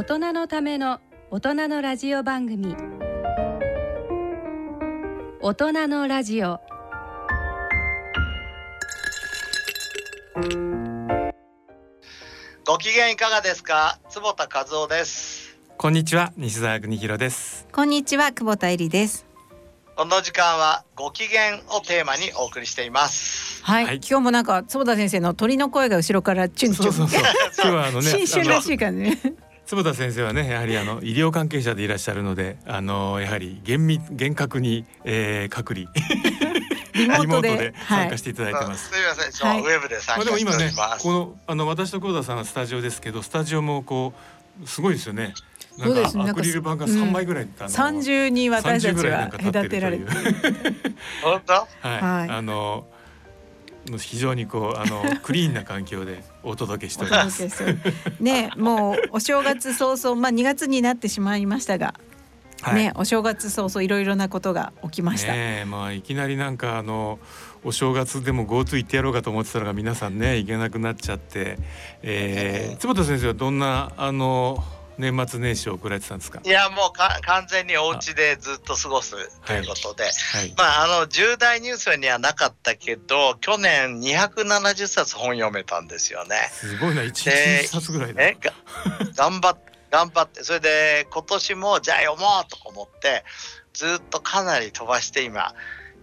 大人のための大人のラジオ番組。大人のラジオ。ご機嫌いかがですか？坪田和夫です。こんにちは西澤邦弘です。こんにちは久保田恵里です。この時間はご機嫌をテーマにお送りしています。はい、はい。今日もなんか坪田先生の鳥の声が後ろからチュンチュン。そうそうそう。今日はあのね新春らしい感じね坪田先生はねやはりあの医療関係者でいらっしゃるのであのやはり厳密厳格に、えー、隔離。リモートで参加していただいてます。すみません、はい。ウェブでま参加しておあでも今ねります、このあの私と久保田さんはスタジオですけどスタジオもこうすごいですよね。なそんかうですね。なんかアクリル板が三枚ぐらい、三重に私た30ちぐらいなは隔てられて。本当？はい、はい。あの非常にこうあの クリーンな環境でお届けしておりおます。ねもうお正月早々まあ2月になってしまいましたが、はい。ねお正月早々いろいろなことが起きました、ねえまあいきなりなんかあのお正月でも GoTo 行ってやろうかと思ってたのが皆さんね行けなくなっちゃって、えー、坪田先生はどんなあの年末年始を送られてたんですか？いやもうか完全にお家でずっと過ごすということで、はい。まああの重大ニュースにはなかったけど去年270冊本読めたんですよね。すごいな一日で一冊ぐらいだ。えが 頑張っ頑張ってそれで今年もじゃあ読もうと思ってずっとかなり飛ばして今、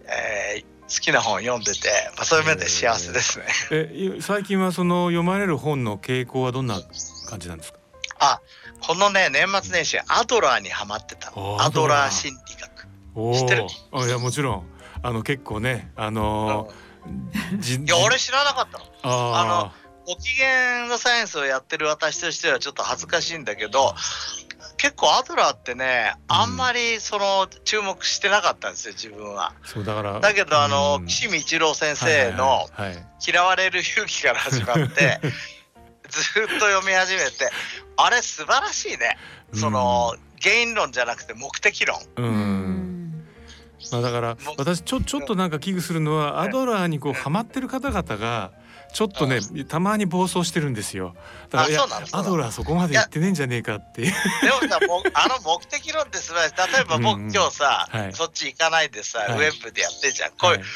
えー好きな本読んでて、まあ、そういう面で幸せですね。えい最近はその読まれる本の傾向はどんな感じなんですか？あこのね年末年始アドラーにはまってたアドラー心理学。お知ってる？お。あいやもちろんあの結構ねあのーじいや俺知らなかったの。あご機嫌のサイエンスをやってる私としてはちょっと恥ずかしいんだけど結構アドラーってねあんまりその注目してなかったんですよ自分は。あそうだから。だけどあのうん岸見一郎先生のはいはいはい「嫌われる勇気」から始まって ずっと読み始めて。あれ素晴らしいね。その原因論じゃなくて目的論。う。うん。ん。まあだから私ちょちょっとなんか危惧するのはアドラーにこううん。ハマってる方々がちょっとねたまに暴走してるんですよ。だからアドラーそこまで行ってねえんじゃねえかっていう。でもさあの目的論って素晴らしい。例えば僕うんうん今日さ、はい。そっち行かないでさ、はい。ウェブでやってんじゃん。こういう、はい。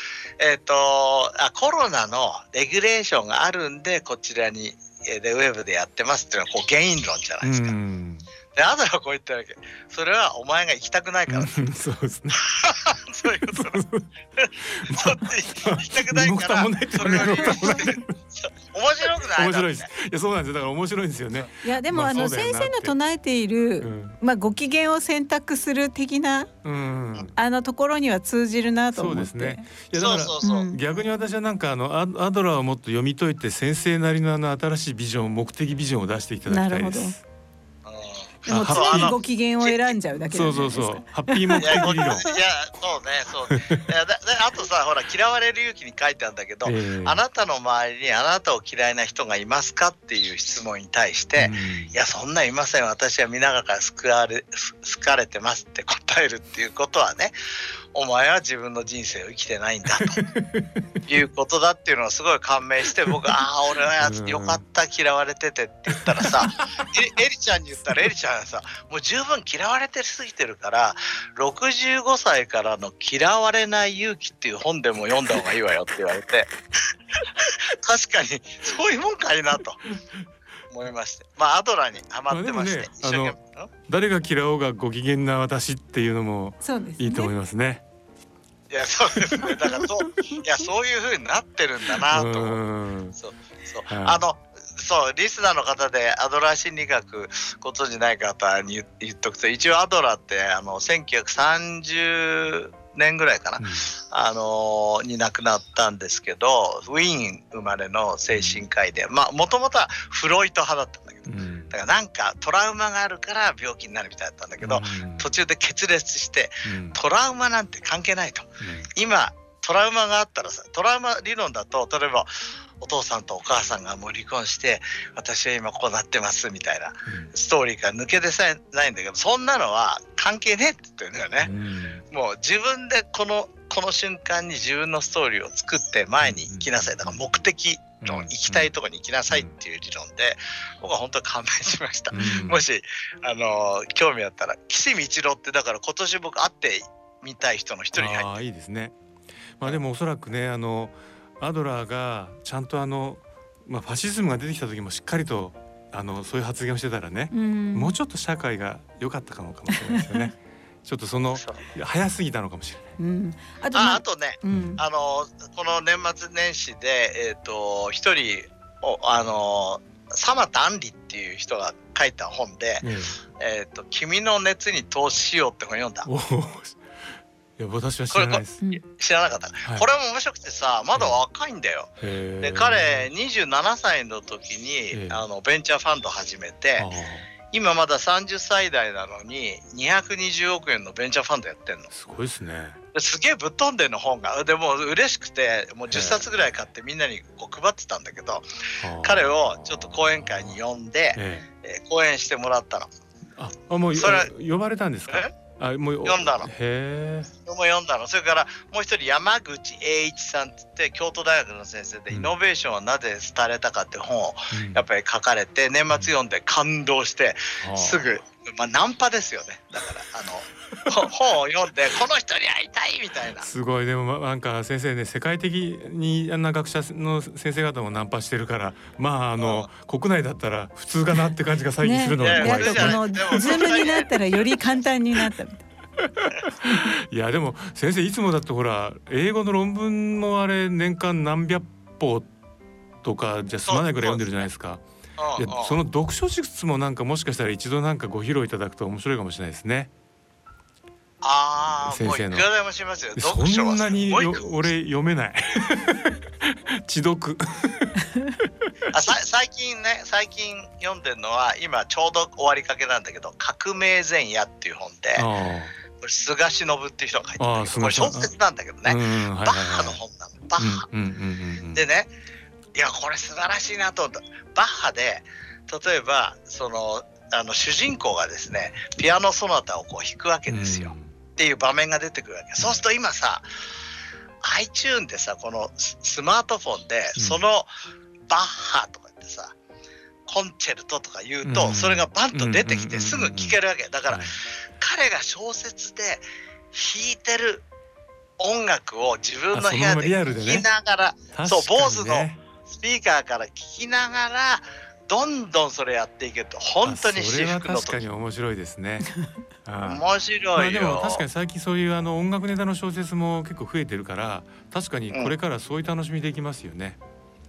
えっ、とあコロナのレギュレーションがあるんでこちらにえーでウェブでやってますっていうのはこう原因論じゃないですか。うん。であとはこう言ったわけそれはお前が行きたくないからそうですね。そういうことそ っち行きたくないからそれは身も蓋もないそう面白くない？面白いです。いやそうなんですよ。だから面白いんですよね。いやでも、まああの先生の唱えている、うん。まあご機嫌を選択する的なうん。あのところには通じるなと思って。そうですね。いやだからそうそうそう、うん。逆に私はなんかあのアアドラーをもっと読み解いて先生なりのあの新しいビジョン目的ビジョンを出していただきたいです。もあ常にご機嫌を選んじゃうだけそうそうそう。ハッピー目いやこいや的理論。そうねそうね。いやあとさほら嫌われる勇気に書いてあるんだけど、ええ。あなたの周りにあなたを嫌いな人がいますかっていう質問に対して、うん。いやそんなんいません。私は皆から救われす好かれてますって答えるっていうことはねお前は自分の人生を生きてないんだと。いうことだっていうのをすごい感銘して僕ああ俺はうんよかった嫌われててって言ったらさ えエリちゃんに言ったらエリちゃんはさもう十分嫌われてすぎてるから65歳からの「嫌われない勇気」っていう本でも読んだ方がいいわよって言われて。確かにそういうもんかいなと思いまして。まあアドラーにハマってまして、まあでもね一生懸命。ん誰が嫌おうがご機嫌な私っていうのもいいと思いますね。いやそうですね。だからそういや そういう風になってるんだなと思ってうん。そうそう、はい。あのそうリスナーの方でアドラー心理学ご存じない方に言言っとくと一応アドラーってあの1930年ぐらいかな、うん。あのーに亡くなったんですけどウィーン生まれの精神科医でまあもともとはフロイト派だったんだけどうん。だからなんかトラウマがあるから病気になるみたいだったんだけど、うん。途中で決裂してうん。トラウマなんて関係ないと。今トラウマがあったらさトラウマ理論だと例えばお父さんとお母さんがもう離婚して私は今こうなってますみたいなストーリーから抜け出せないんだけどそんなのは関係ねえって言ってるんだよね。うんもう自分でこのこの瞬間に自分のストーリーを作って前に行きなさいだから目的論行きたいところに行きなさいっていう理論で僕は本当に感銘しました。うんもしあの興味あったら岸道郎ってだから今年僕会ってみたい人の一人に入あってあいいですね。まあでもおそらくねあのアドラーがちゃんとあのまあファシズムが出てきた時もしっかりとあのそういう発言をしてたらね、うんもうちょっと社会が良かったかもかもしれないですよね。ちょっとその早すぎたのかもしれない。うん、あとまああとねうん、あのこの年末年始でえっ、と一人おあのサマタンリっていう人が書いた本でね「え。ー、と君の熱に投資しよう」って本読んだ。いや私は知らないです。うん。知らなかった、はい。これも面白くてさまだ若いんだよ、で彼27歳の時に、ええ。あのベンチャーファンド始めて今まだ30歳代なのに220億円のベンチャーファンドやってんの。すごいですね。ですげえぶっ飛んでんの本が。でも嬉しくてもう10冊ぐらい買ってみんなにこう配ってたんだけど彼をちょっと講演会に呼んで、ええ。ー講演してもらったの。えああもうそれあ呼ばれたんですか？えあもう読んだの。へ読んだの。それからもう一人山口栄一さんって言って京都大学の先生で、うん。イノベーションはなぜ廃れたかって本をうん。やっぱり書かれて年末読んで感動してすぐまあナンパですよね。だからあのほ本を読んでこの人に会いたいみたいな。すごい。でもまなんか先生ね世界的にあんな学者の先生方もナンパしてるからまああの、国内だったら普通かなって感じが最近するのがね。怖いですね。であとこのズームになったらより簡単になったみたいいやでも先生いつもだってほら英語の論文もあれ年間何百歩とかじゃ済まないくらい読んでるじゃないですか。その読書術もなんかもしかしたら一度なんかご披露いただくと面白いかもしれないですね。ああ先生の。そんなに俺読めない。知読。あさ最近ね最近読んでるのは今ちょうど終わりかけなんだけど「革命前夜」っていう本であこれ菅忍っていう人が書いてるこれ小説なんだけどあ、ね、バッハの本なの。バッハ。でねいやこれ素晴らしいなと。バッハで例えばそのあの主人公がですねピアノソナタをこう弾くわけですよ、っていう場面が出てくるわけ。そうすると今さ iTune でさこのススマートフォンでうん。そのバッハとかってさコンチェルトとか言うと、うん。それがバンと出てきうん。てすぐ聴けるわけ。だからはい彼が小説で弾いてる音楽を自分の部屋で聴きながらそう坊主のスピーカーから聞きながらどんどんそれやっていけると。本当にあそれは至福の確かに時面白いですね。ああ。面白まあいよ、でも確かに最近そういうあの音楽ネタの小説も結構増えてるから確かにこれからそういう楽しみできますよね。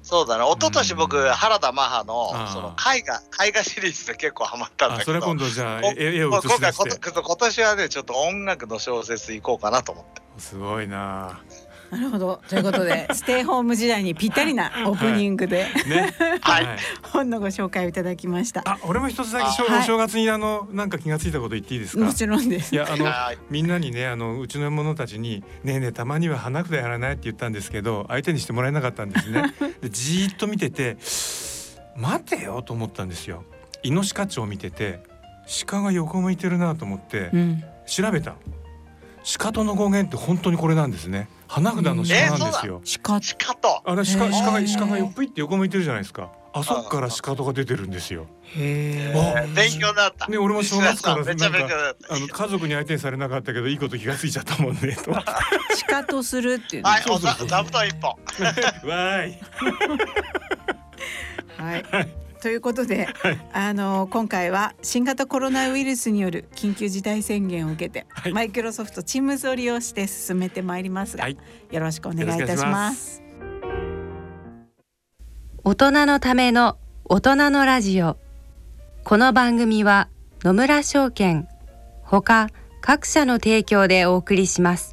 そうだね一昨年僕、うん。原田マハのああ。その絵画絵画シリーズで結構ハマったんだけど。あそれは今度じゃあこ絵絵を今回ことて今年はねちょっと音楽の小説行こうかなと思って。すごいな。な。なるほどということで ステイホーム時代にぴったりなオープニングで、ね。はい本のご紹介をいただきました。あ俺も一つだけお正月にあのなんか気がついたこと言っていいですか？も。ちろんですい。やあのはいみんなにねあのうちの者たちに「ねえねえたまには花札やらない?」って言ったんですけど相手にしてもらえなかったんですね。でじーっと見てて「待てよ」と思ったんですよ。イノシカチを見てて鹿が横向いてるなと思ってうん。調べた。鹿との語源って本当にこれなんですね。花札の鹿なんですよ。鹿しかとあれへ鹿ー鹿が鹿がよっぷいって横向いてるじゃないですか。あそこから鹿とが出てるんですよ。へあ勉強になったね俺も正月からめっちゃ勉強になったあの家族に相手にされなかったけどいいこと気がついちゃったもんねと。鹿とするっていうね。はいおそうそうそう座座布団一本 わー い。はい。ということで、あの今回は新型コロナウイルスによる緊急事態宣言を受けて、はい。マイクロソフト Teams を利用して進めてまいりますが、はい。よろしくお願いいたします。大人のための大人のラジオ。この番組は野村証券ほか各社の提供でお送りします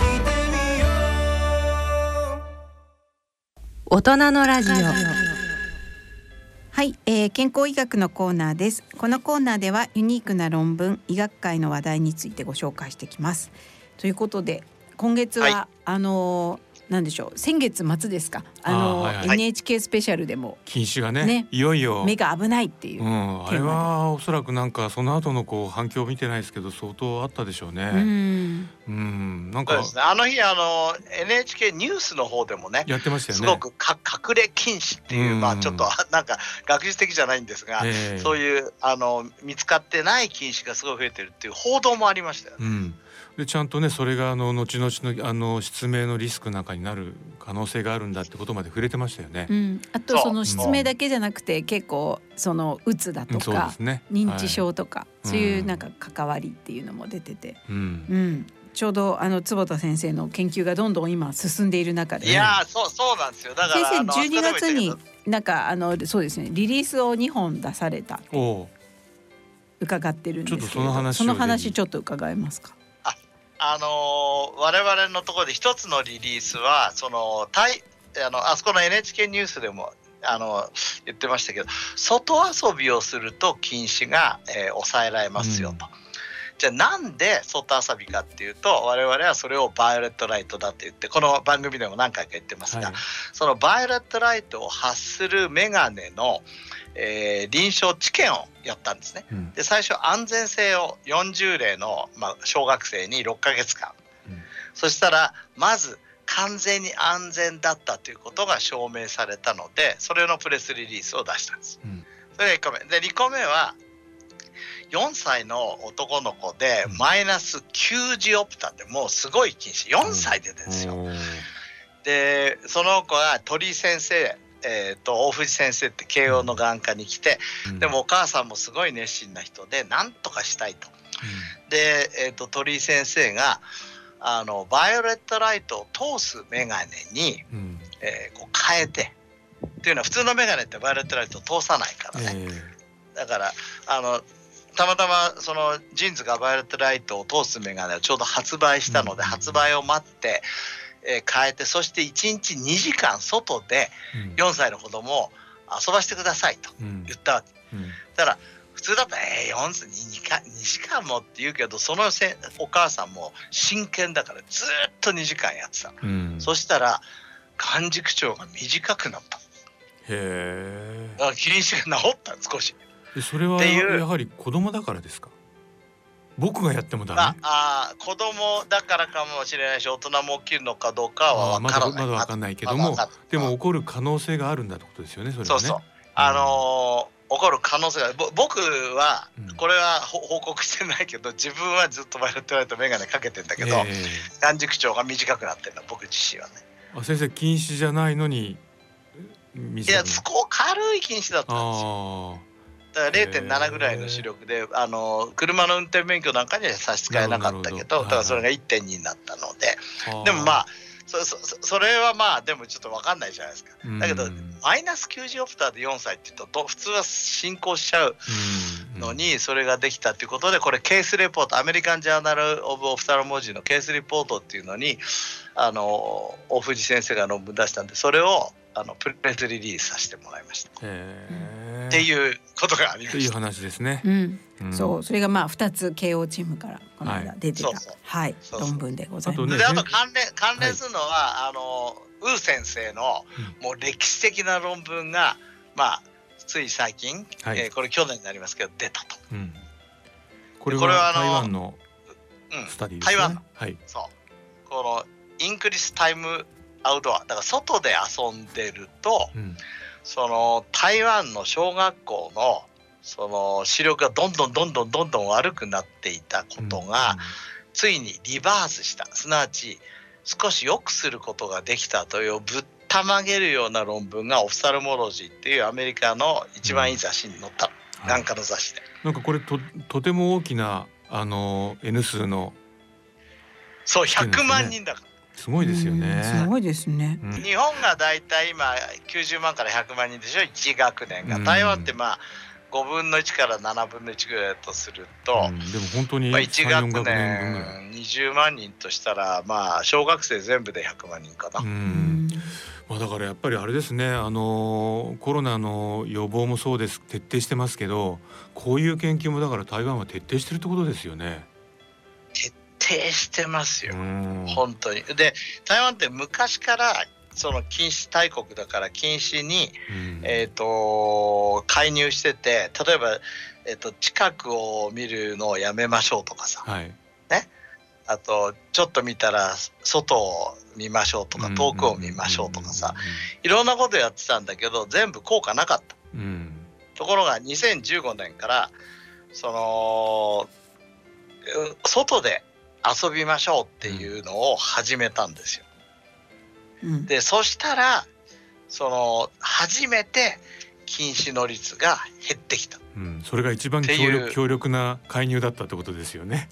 大人のラジオ。はい、えー、健康医学のコーナーです。このコーナーではユニークな論文医学界の話題についてご紹介してきます。ということで今月は、はい。あのーなんでしょう先月末ですか。あのはいはい。NHK スペシャルでも。禁止がねね。いよいよ。目が危ないっていう。う、ん、あれはおそらくなんかその後のこう反響を見てないですけど相当あったでしょううね。ん。うん、なんか。そうですね。あの日あの NHK ニュースの方でもね、やってましたよね。すごくか隠れ禁止っていう、うん。まあちょっとなんか学術的じゃないんですが、ええ。そういうあの見つかってない禁止がすごい増えてるっていう報道もありましたよね。うん。でちゃんとねそれがあの後々のあの失明のリスクなんかになる可能性があるんだってことまで触れてましたよねう。ん、あとその失明だけじゃなくて結構そのうつだとかすね。認知症とか、いそういうなんか関わりっていうのも出てて、はい。うん。うん、ちょうどあの坪田先生の研究がどんどん今進んでいる中でいやーそうそうなんですよ。だから先生あの12月になんかあのそうですねリリースを2本出された。伺ってるんですけれどちょっとその話をそのぜひ話ちょっと伺えますか？あのー我々のところで一つのリリースはその対あのあそこの NHK ニュースでもあの言ってましたけど外遊びをすると近視が、えー抑えられますよと。じゃあなんで外遊びかっていうと我々はそれをバイオレットライトだって言ってこの番組でも何回か言ってますが、はい。そのバイオレットライトを発するメガネの、えー臨床治験をやったんですね。うん。で最初安全性を40例の、まあ、小学生に6ヶ月間、うんそしたらまず完全に安全だったということが証明されたのでそれのプレスリリースを出したんです。うんそれが1個目で2個目は4歳の男の子でうんマイナス9ジオプターってもうすごい禁止4歳でですよ。でその子は鳥居先生、えー、と大藤先生って慶応の眼科に来てうんでもお母さんもすごい熱心な人で何とかしたいと。で、えー、と鳥居先生があのバイオレットライトを通すメガネに、うん。うん。えーこう変えてっていうのは普通のメガネってバイオレットライトを通さないからね、えだからあのたまたまその JINS がバイオレットライトを通すメガネをちょうど発売したので、うん発売を待って、えー変えてそして1日2時間外でえ。4歳の子供を遊ばしてくださいとうん。言ったわけ。うん。だから普通だと「えー、4歳 2, か2時間も」って言うけどそのせお母さんも真剣だからずーっと2時間やってたの、うん。そしたら眼軸長が短くなったへだから近視が治った少しそれはやはり子供だからですか？僕がやってもダメ？ああー子供だからかもしれないし大人も起きるのかどうかは分からない。まだわかんないけどもまだわかんないでも起こる可能性があるんだってことですよねそれはね。そうそう。あのー起こる可能性がぼ僕はうん。これはほ報告してないけど自分はずっとバイオレットライト眼鏡かけてんだけど、え眼軸長が短くなってるの僕自身はね。えあ先生禁止じゃないのにいやそこ軽い近視だったんですよ。あだから0.7ぐらいの視力であの車の運転免許なんかには差し支えなかったけどどだからそれが1.2になったので、あ。でもまあそそそそれはまあでもちょっと分かんないじゃないですか。だけどうんマイナス9ジオプターで4歳って言うとど普通は進行しちゃううん。のにそれができたっていうことでこれケースレポートアメリカン・ジャーナル・オブ・オフタルモジーのケースレポートっていうのにあの大藤先生が論文出したんでそれをあのプレスリリースさせてもらいました、っていうことがありました。話ですね。う。ん、うん。そう。それがまあ2つ慶応チームからこの間出てた、はい。論文でございます。あとねであと関連関連するのは、あのウー先生のもう歴史的な論文が、まあ、つい最近、はい。えーこれ去年になりますけど出たと。うん。これこれはあのは台湾のうん。スタディですね。台湾の。はい。そう。このインクリスタイムアウトドア。だから外で遊んでるとうん。その台湾の小学校のその視力がどんどんどんどんどんどん悪くなっていたことが、ついにリバースした。すなわち少し良くすることができたというぶったまげるような論文がオフサルモロジーっていうアメリカの一番いい雑誌に載った、うん。なんかの雑誌で。なんかこれととても大きなあの N 数のそう知ってるんですね。100万人だから。すごいですよね。すごいですね。うん。日本がだいたい今90万から100万人でしょ？1学年が。うん。台湾ってまあ5分の1から7分の1ぐらいだとすると、うん。でも本当にまあ、3、1 4学学年分ぐらい。年20万人としたらまあ小学生全部で100万人かな、まあ、だからやっぱりあれですね。あのコロナの予防もそうです。徹底してますけどこういう研究もだから台湾は徹底してるってことですよね。徹底してますよ、うん。本当に。で台湾って昔からその禁止大国だから禁止に、うん。えー、と介入してて例えば、えー、と近くを見るのをやめましょうとかさ。はい、あとちょっと見たら外を見ましょうとかうん。遠くを見ましょうとかさ。いろんなことやってたんだけど全部効果なかった。うん。ところが2015年からそのう外で遊びましょうっていうのを始めたんですよ。うんでそしたらその初めて禁止の率が減ってきた。うんうん、それが一番強力強力な介入だったってことですよね。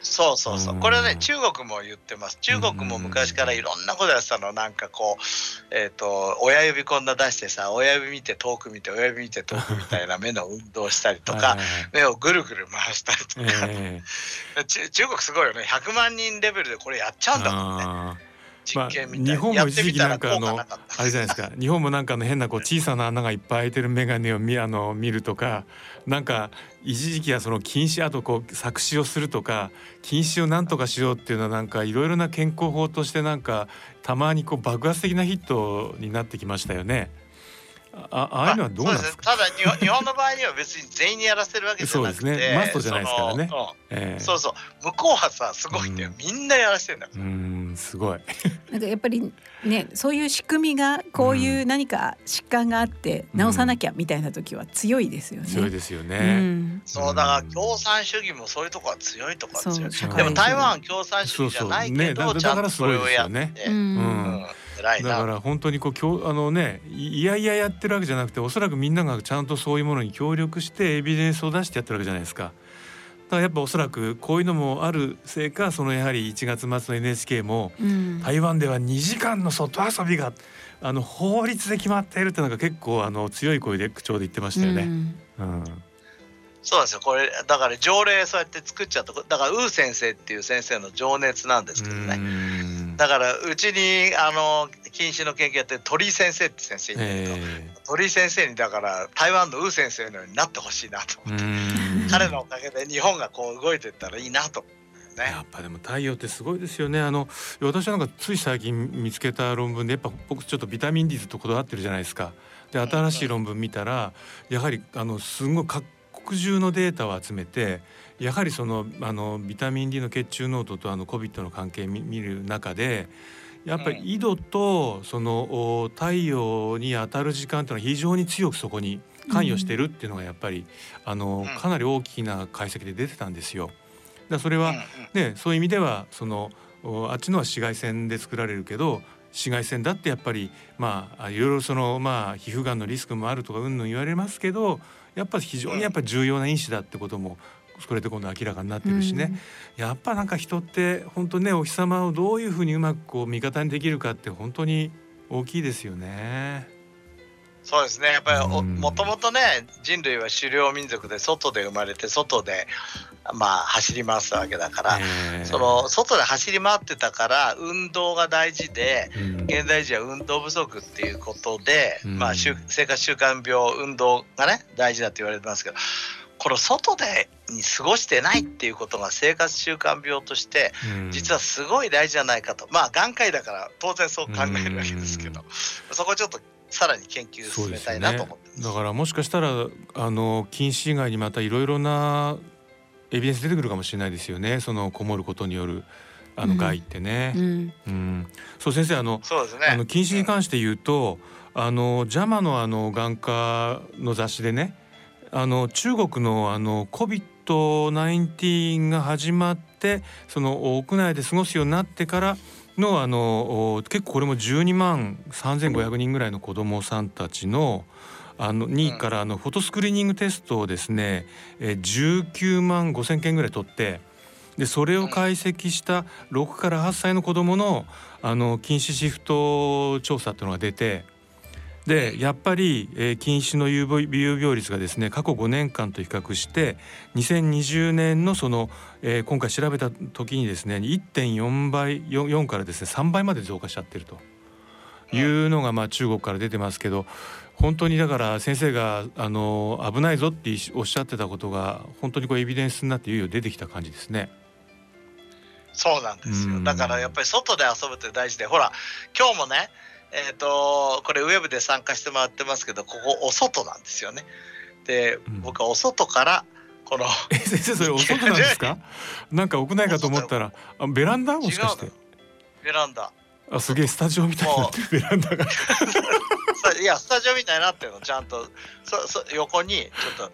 そうそうそうう。んこれはね、中国も言ってます。中国も昔からいろんなことやってたの。なんかこう、えっ、と、親指こんな出してさ、親指見て遠く見て、親指見て遠くみたいな 目の運動したりとか、目をぐるぐる回したりとか、え 中中国すごいよね。100万人レベルでこれやっちゃうんだもんね。あ実験みたいに。まあ日本も一時期なんかあのあれじゃないですか。日本もなんかあの変なこう小さな穴がいっぱい開いてる眼鏡を見あの見るとかなんか一時期はその禁止あとこう作詞をするとか禁止をなんとかしようっていうのはなんかいろいろな健康法としてなんかたまにこう爆発的なヒットになってきましたよね。あああいうのはどうなんですか？すただ日本日本の場合には別に全員にやらせるわけじゃなくてそうですね。マストじゃないですからね。ええう。んそうそう。向こうはさすごいんだよ、うん。みんなやらせてんだようーんすごい。なんかやっぱりねそういう仕組みがこういう何か疾患があって治さなきゃみたいな時は強いですよね。強いですようね。ん。そうだから共産主義もそういうとこは強いとこは強いそう。社会でも台湾は共産主義じゃないけど、そうそう。ねだちゃんとだからすごいそれをやっですよね。て、ううん。だから本当にこうきょうあのねいいやいややってるわけじゃなくておそらくみんながちゃんとそういうものに協力してエビデンスを出してやってるわけじゃないですか。だからやっぱおそらくこういうのもあるせいかそのやはり1月末の NHK もうん。台湾では2時間の外遊びがあの法律で決まっているってなんか結構あの強い声で口調で言ってましたよね。うん。うんそうなんですよ。これだから条例そうやって作っちゃっただからウー先生っていう先生の情熱なんですけどね、うん。だからうちにあの禁止の研究やってる鳥居先生って先生いるけど、え鳥居先生にだから台湾のウー先生のようになってほしいなとえ思って、うん彼のおかげで日本がこう動いていったらいいなと。ね。やっぱでも太陽ってすごいですよね。あの私はなんかつい最近見つけた論文でやっぱ僕ちょっとビタミン D とこだわってるじゃないですか。で新しい論文見たらやはりあのすごい各国中のデータを集めてやはりそのあのビタミン D の血中濃度とあの COVID の関係見見る中でやっぱり緯度とそのお太陽に当たる時間っていうのは非常に強くそこに関与してるっていうのがやっぱりあのうん。かなり大きな解析で出てたんですよ。だからそれはうんうん。ね、そういう意味ではそのおあっちのは紫外線で作られるけど紫外線だってやっぱりまああいろいろそのまあ皮膚がんのリスクもあるとかうんぬん言われますけどやっぱ非常にやっぱ重要な因子だってこともこれで今度明らかになってるしね、やっぱなんか人って本当ねお日様をどういうふうにうまくこう味方にできるかって本当に大きいですよね。そうですね。やっぱりもともとね人類は狩猟民族で外で生まれて外でまあ走り回ってたわけだから、えーその外で走り回ってたから運動が大事でうん。現代人は運動不足っていうことで、うん。まあ、習生活習慣病運動がね大事だって言われてますけどこの外でに過ごしてないっていうことが生活習慣病としてうん。実はすごい大事じゃないかと、まあ眼科医だから当然そう考えるわけですけど、そこちょっとさらに研究進めたいなと思ってます。だからもしかしたらあの禁止以外にまたいろいろなエビデンス出てくるかもしれないですよね。そのこもることによるあのうん。害ってね。うん。うん。そう先生あのそうですね。あの禁止に関して言うと、あのジャマのあの眼科の雑誌でねあの中国のあの COVID-19 が始まってその屋内で過ごすようになってからのあの結構これも12万3,500人ぐらいの子どもさんたちのあのにからあのフォトスクリーニングテストをですね19万5,000件ぐらい取ってでそれを解析した6から8歳の子どものあの禁止シフト調査っていうのが出てでやっぱり、えー、禁止の有病率がですね過去5年間と比較して2020年のその、えー、今回調べた時にですね1.4倍 4, 4からですね3倍まで増加しちゃってるというのがまあ中国から出てますけど本当にだから先生があの危ないぞっておっしゃってたことが本当にこうエビデンスになっていよいよ出てきた感じですね。そうなんですよ。だからやっぱり外で遊ぶって大事で、ほら今日もね、えっ、ー、とこれウェブで参加してもらってますけど、ここお外なんですよね。で、僕はお外からこのえ先生それお外なんですか？なんか屋内かと思ったらあベランダ？もしかして？ベランダ。あすげえスタジオみたいなベランダが。いやスタジオみたいになってるのちゃんと。そそ横にちょっ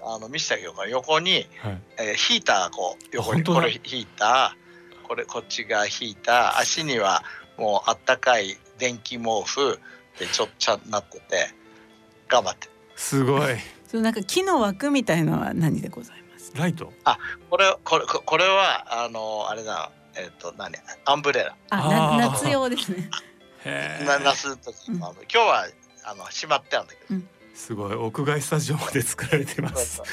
とあの見せてあげようか横に、はい、えー、ヒーターがこう横に。これヒーター。これこっちがヒーター。足にはもうあったかい電気毛布でちょっちゃなってて頑張って。すごい。そのなんか木の枠みたいのは何でございます？ライト？あこれこれこれはあのあれだ。えっ、ー、と何？アンブレラ。あな夏用ですね。な夏の時、うん、今日はあの閉まってあるんだけど、うん。すごい。屋外スタジオまで作られてます。完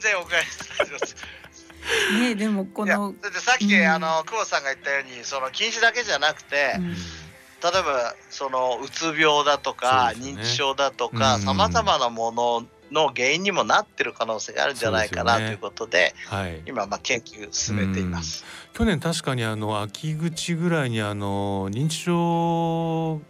全屋外スタジオです。ねでもこのでさっき、うん、あの久保さんが言ったようにその禁止だけじゃなくて、うん、例えばそのうつ病だとか、ね、認知症だとかさまざまなものの原因にもなってる可能性があるんじゃないかな、ということで、はい、今まあ研究進めています。去年確かにあの秋口ぐらいにあの認知症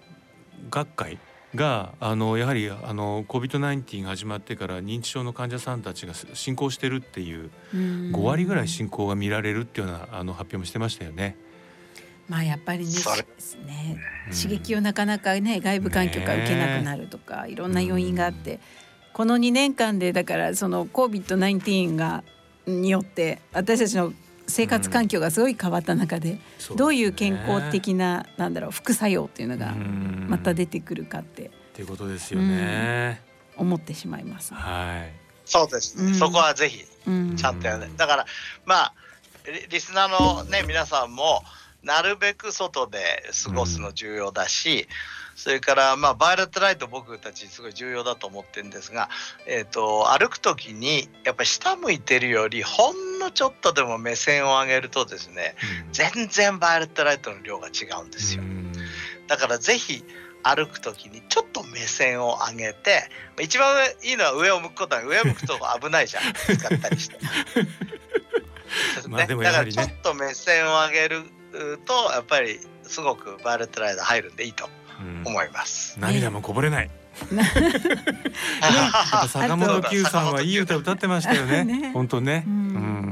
学会があのやはりあの COVID-19 が始まってから認知症の患者さんたちが進行してるっていう5割ぐらい進行が見られるっていうようなあの発表もしてましたよね。まあやっぱりねね刺激をなかなかね外部環境から受けなくなるとか、いろんな要因があって、この2年間でだからその COVID-19 がによって私たちの生活環境がすごい変わった中で、うん、どういう健康的ななんだろう副作用っていうのがまた出てくるかって。っていうことですよね。うん、思ってしまいます、はい。そうです、うん、そこはぜひちゃんとやる、だからまあリスナーのね皆さんもなるべく外で過ごすの重要だし、それからまあバイオレットライト僕たちすごい重要だと思ってるんですが、えーと、歩く時にやっぱり下向いてるよりほんのちょっとでも目線を上げるとですね、うん、全然バイオレットライトの量が違うんですよ。だからぜひ歩く時にちょっと目線を上げて一番いいのは上を向くことは上を向くと危ないじゃんぶつかったりして。ね、だからちょっと目線を上げるとやっぱりすごくバイオレットライト入るんでいいと思います。涙もこぼれない。坂本九さんはいい歌歌ってましたよね。本当ね。うん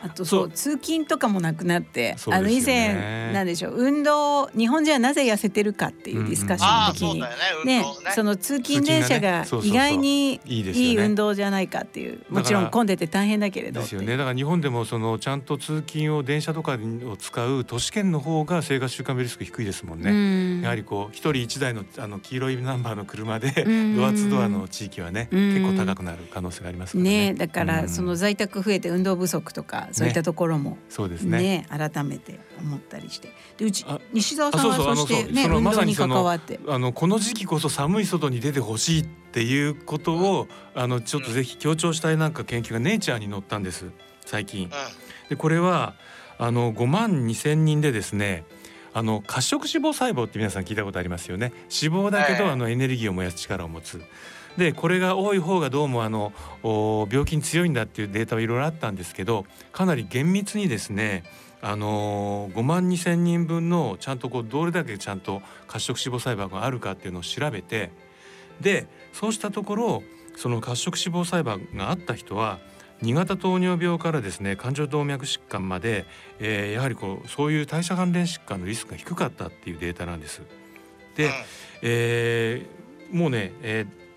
あとそう。通勤とかもなくなって、あの以前なんでしょう。運動日本人はなぜ痩せてるかっていうディスカッションの時に、ね。その通勤電車が意外にいい運動じゃないかっていうもちろん混んでて大変だけれどですよね。だから日本でもそのちゃんと通勤を電車とかを使う都市圏の方が生活習慣病リスク低いですもんね。やはりこう一人一台のあの黄色いナンバーの車でドアツドアの地域はね結構高くなる可能性がありますね。ねだからその在宅増えて運動不足とかそういったところも、ね、そうですね。改めて思ったりして。でうち西澤さんはそしてね運動に関わって。あのこの時期こそ寒い外に出てほしいっていうことをあのちょっとぜひ強調したいなんか研究がネイチャーに載ったんです最近。でこれはあの5万2千人でですねあの褐色脂肪細胞って皆さん聞いたことありますよね。脂肪だけど、あのエネルギーを燃やす力を持つでこれが多い方がどうもあの病気に強いんだっていうデータはいろいろあったんですけどかなり厳密にですねあの5万2,000人分のちゃんとこうどれだけちゃんと褐色脂肪細胞があるかっていうのを調べてでそうしたところその褐色脂肪細胞があった人は2型糖尿病からですね冠状動脈疾患まで、えー、やはりこうそういう代謝関連疾患のリスクが低かったっていうデータなんです。で、えー、もうね、えー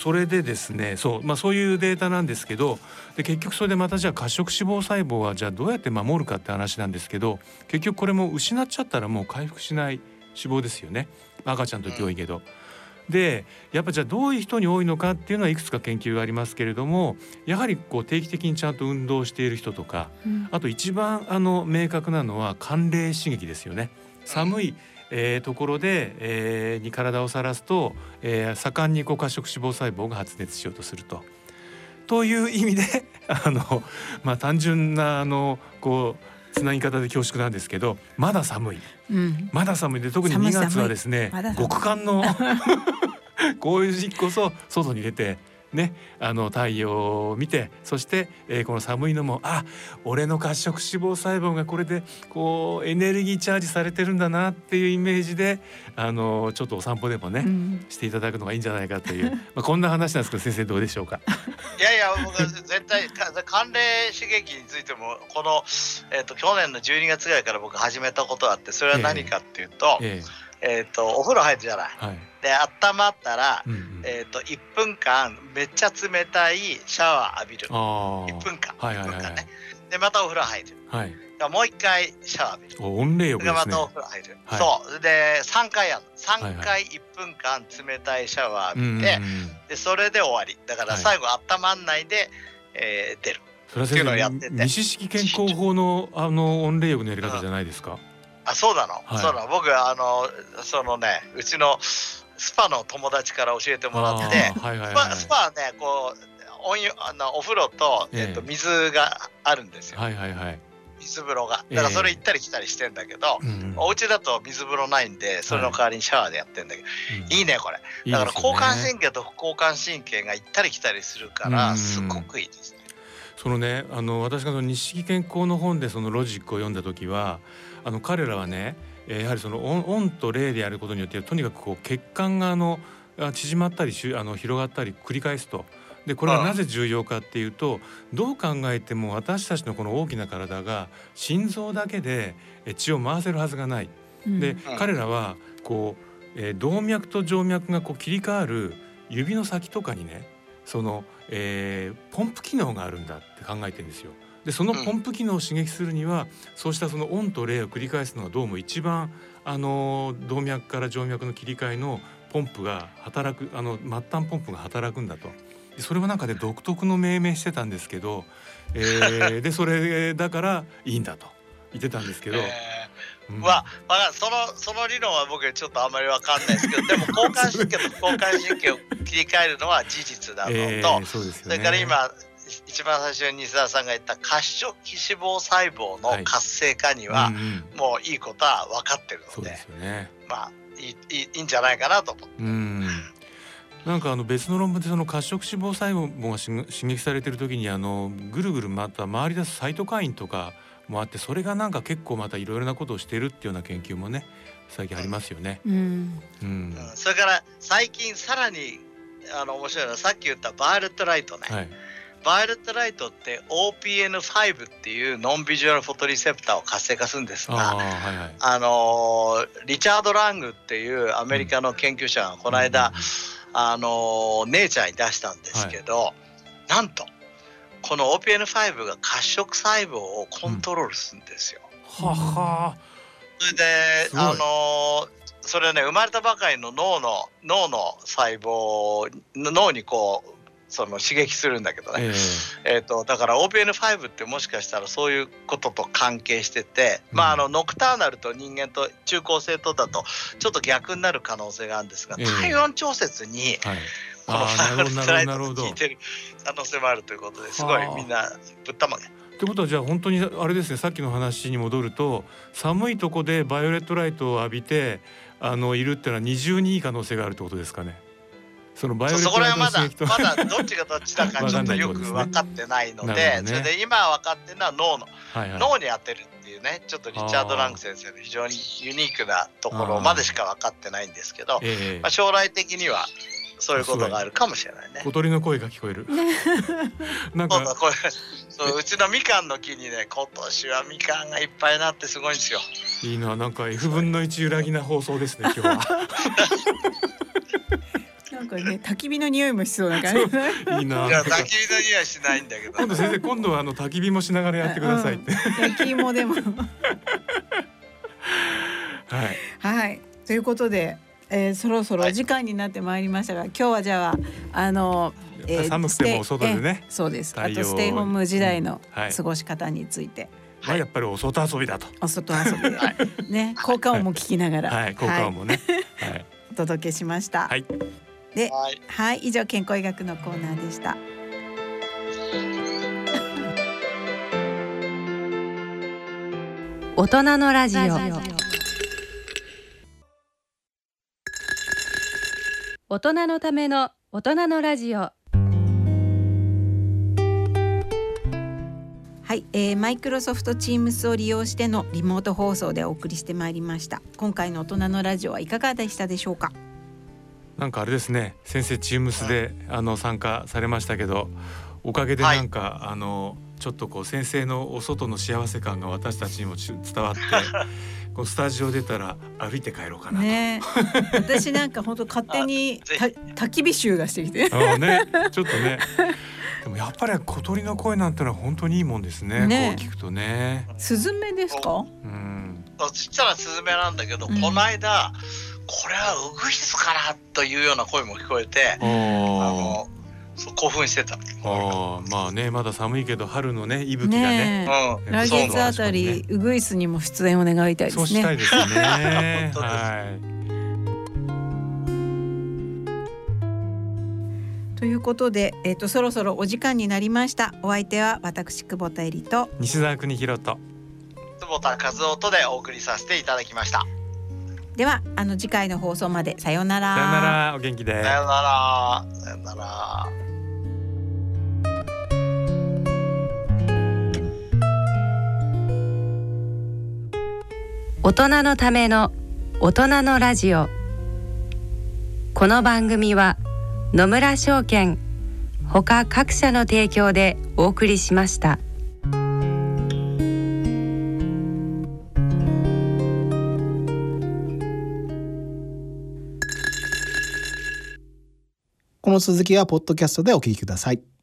それでですねそう,、まあ、そういうデータなんですけどで結局それでまたじゃあ褐色脂肪細胞はじゃあどうやって守るかって話なんですけど結局これも失っちゃったらもう回復しない脂肪ですよね赤ちゃんの時多いけど。でやっぱじゃあどういう人に多いのかっていうのはいくつか研究がありますけれどもやはりこう定期的にちゃんと運動している人とか、うん、あと一番あの明確なのは寒冷刺激ですよね。寒い、えー、ところで、えー、に体をさらすと、えー、盛んにこう褐色脂肪細胞が発熱しようとすると。という意味で あの、まあ、単純なあのこうつなぎ方で恐縮なんですけどまだ寒い、うん、まだ寒いで特に2月はですね極寒の こういう時期こそ外に出てね、あの太陽を見てそして、えー、この寒いのもあ俺の褐色脂肪細胞がこれでこうエネルギーチャージされてるんだなっていうイメージであのちょっとお散歩でもね、うん、していただくのがいいんじゃないかというまあこんな話なんですけど 先生どうでしょうか？いやいや僕絶対寒冷刺激についてもこの、えーと、去年の12月ぐらいから僕始めたことがあってそれは何かっていうと。えーえーえーと、お風呂入るじゃない。はい、で温まったら、うんうん、えーと、1分間めっちゃ冷たいシャワー浴びる。1分間,、はいはいはい、分間ね。でまたお風呂入る、はい、もう一回シャワー浴びる。温冷浴ですねまたお風呂入る、はい、そう。で3回やる。3回1分間冷たいシャワー浴びて、はいはい、でそれで終わり。だから最後温まんないで、はい、えー、出る。それは先生西式健康法のあの温冷浴のやり方じゃないですか、あそうなの、はい、そうなの。僕あのそのねうちのスパの友達から教えてもらって、はいはいはい、スパはねこう温湯あのお風呂と,、えー、っと水があるんですよ。はいはいはい。水風呂が。だからそれ行ったり来たりしてんだけど、えー、お家だと水風呂ないんでそれの代わりにシャワーでやってんだけど、はい、いいねこれ。だから交感神経と副交感神経が行ったり来たりするからすごくいいですね。そのねあの私がその日式健康の本でそのロジックを読んだ時はあの彼らはねやはりそのオンと霊でやることによってとにかくこう血管があの縮まったりあの広がったり繰り返すと。でこれはなぜ重要かっていうとどう考えても私たちのこの大きな体が心臓だけで血を回せるはずがない。で、彼らはこう、えー、動脈と静脈がこう切り替わる指の先とかにねその、えー、ポンプ機能があるんだって考えてるんですよ。でそのポンプ機能を刺激するには、そうしたそのオンとレイを繰り返すのがどうも一番あの動脈から静脈の切り替えのポンプが働くあの末端ポンプが働くんだと。それはなんかで独特の命名してたんですけど、えー、でそれだからいいんだと。言ってたんですけど。えー、まあ、そのその理論は僕ちょっとあんまりわかんないですけど でも交感神経と 交感神経を切り替えるのは事実だのと、えーそね、それから今一番最初に西澤さんが言った褐色脂肪細胞の活性化には、もういいことは分かってるので,、ね、まあいいいいんじゃないかなと思って。うん。なんかあの別の論文でその褐色脂肪細胞が刺激されてる時にあのぐるぐるまた回り出すサイトカインとかもあってそれがなんか結構またいろいろなことをしてるっていうような研究もね最近ありますよね。うん、うん、それから最近さらにあの面白いのはさっき言ったバーレットライトね。はいバイオレットライトって OPN5 っていうノンビジュアルフォトリセプターを活性化するんですがあ、はいはい、あのリチャード・ラングっていうアメリカの研究者がこの間、うん、あのネイチャーに出したんですけど、はい、なんとこの OPN5 が褐色細胞をコントロールするんですよ。うん、はは。それであのそれね生まれたばかりの脳の脳の細胞脳にこうその刺激するんだけどね、えー、えーとだから OPN5 ってもしかしたらそういうことと関係してて、うん、まああのノクターナルと人間と中高生とだとちょっと逆になる可能性があるんですが、えー、体温調節に、はい、このファイルスライドが効いてる可能性もあるということですごいみんなぶったまげ。ってことはじゃあ本当にあれですねさっきの話に戻ると寒いとこでバイオレットライトを浴びてあのいるっていうのは二重にいい可能性があるってことですかね。そのバイオレットライトの刺激とまだまだどっちがどっちだか ちょっとよく分かってないのでね、それで今分かってるのは脳の、はいはい、脳に当てるっていうねちょっとリチャード・ラング先生の非常にユニークなところまでしか分かってないんですけど、まあ、将来的にはそういうことがあるかもしれないね。小鳥の声が聞こえる。なんかそうこれそううちのみかんの木にね今年はみかんがいっぱいなってすごいんですよ。いいななんか F 分の1揺らぎな放送ですね今日は。なんかね焚き火の匂いもしそうな感じ。いいな。いや焚き火の匂いはしないんだけど今度先生今度はあの焚き火もしながらやってくださいって。焼き芋でも。はい。はい。ということで、えー、そろそろお時間になってまいりましたが、今日はじゃああの。えー、寒くてもお外でね。そうです。あとステイホーム時代の過ごし方について。まあやっぱりお外遊びだと。お外遊びで、ね、効果音も聞きながら。はい、効果音もね。はい。お届けしました。はい。で、はい、以上健康医学のコーナーでした。大人のラジオ。大人のための大人のラジオ。はい、えー、マイクロソフトチームスを利用してのリモート放送でお送りしてまいりました今回の大人のラジオはいかがでしたでしょうか？なんかあれですね先生チームスであの参加されましたけどおかげでなんか、はい、あのちょっとこう先生のお外の幸せ感が私たちにも伝わって こうスタジオ出たら歩いて帰ろうかなと。ね、私なんか本当勝手にた焚き火臭がしてきて。あね、ちょっとね。でもやっぱり小鳥の声なんてのは本当にいいもんですね。ねこう聞くとね。スズメですか？うん。ちっちゃなスズメなんだけど、うん、この間これはウグイスかなというような声も聞こえて、あのそう興奮してた。あまあねまだ寒いけど春のね息吹がね。ねうん、来月あたり、ね、ウグイスにも出演を願いたいですね。そうしたいですね。はい。ということで、えっ、ー、とそろそろお時間になりました。お相手は私久保田恵里と西澤邦弘と久保田和夫とでお送りさせていただきました。ではあの次回の放送までさようなら。さようならお元気で。さようならさようなら。大人のための大人のラジオこの番組は野村証券ほか各社の提供でお送りしました。この続きはポッドキャストでお聞きください。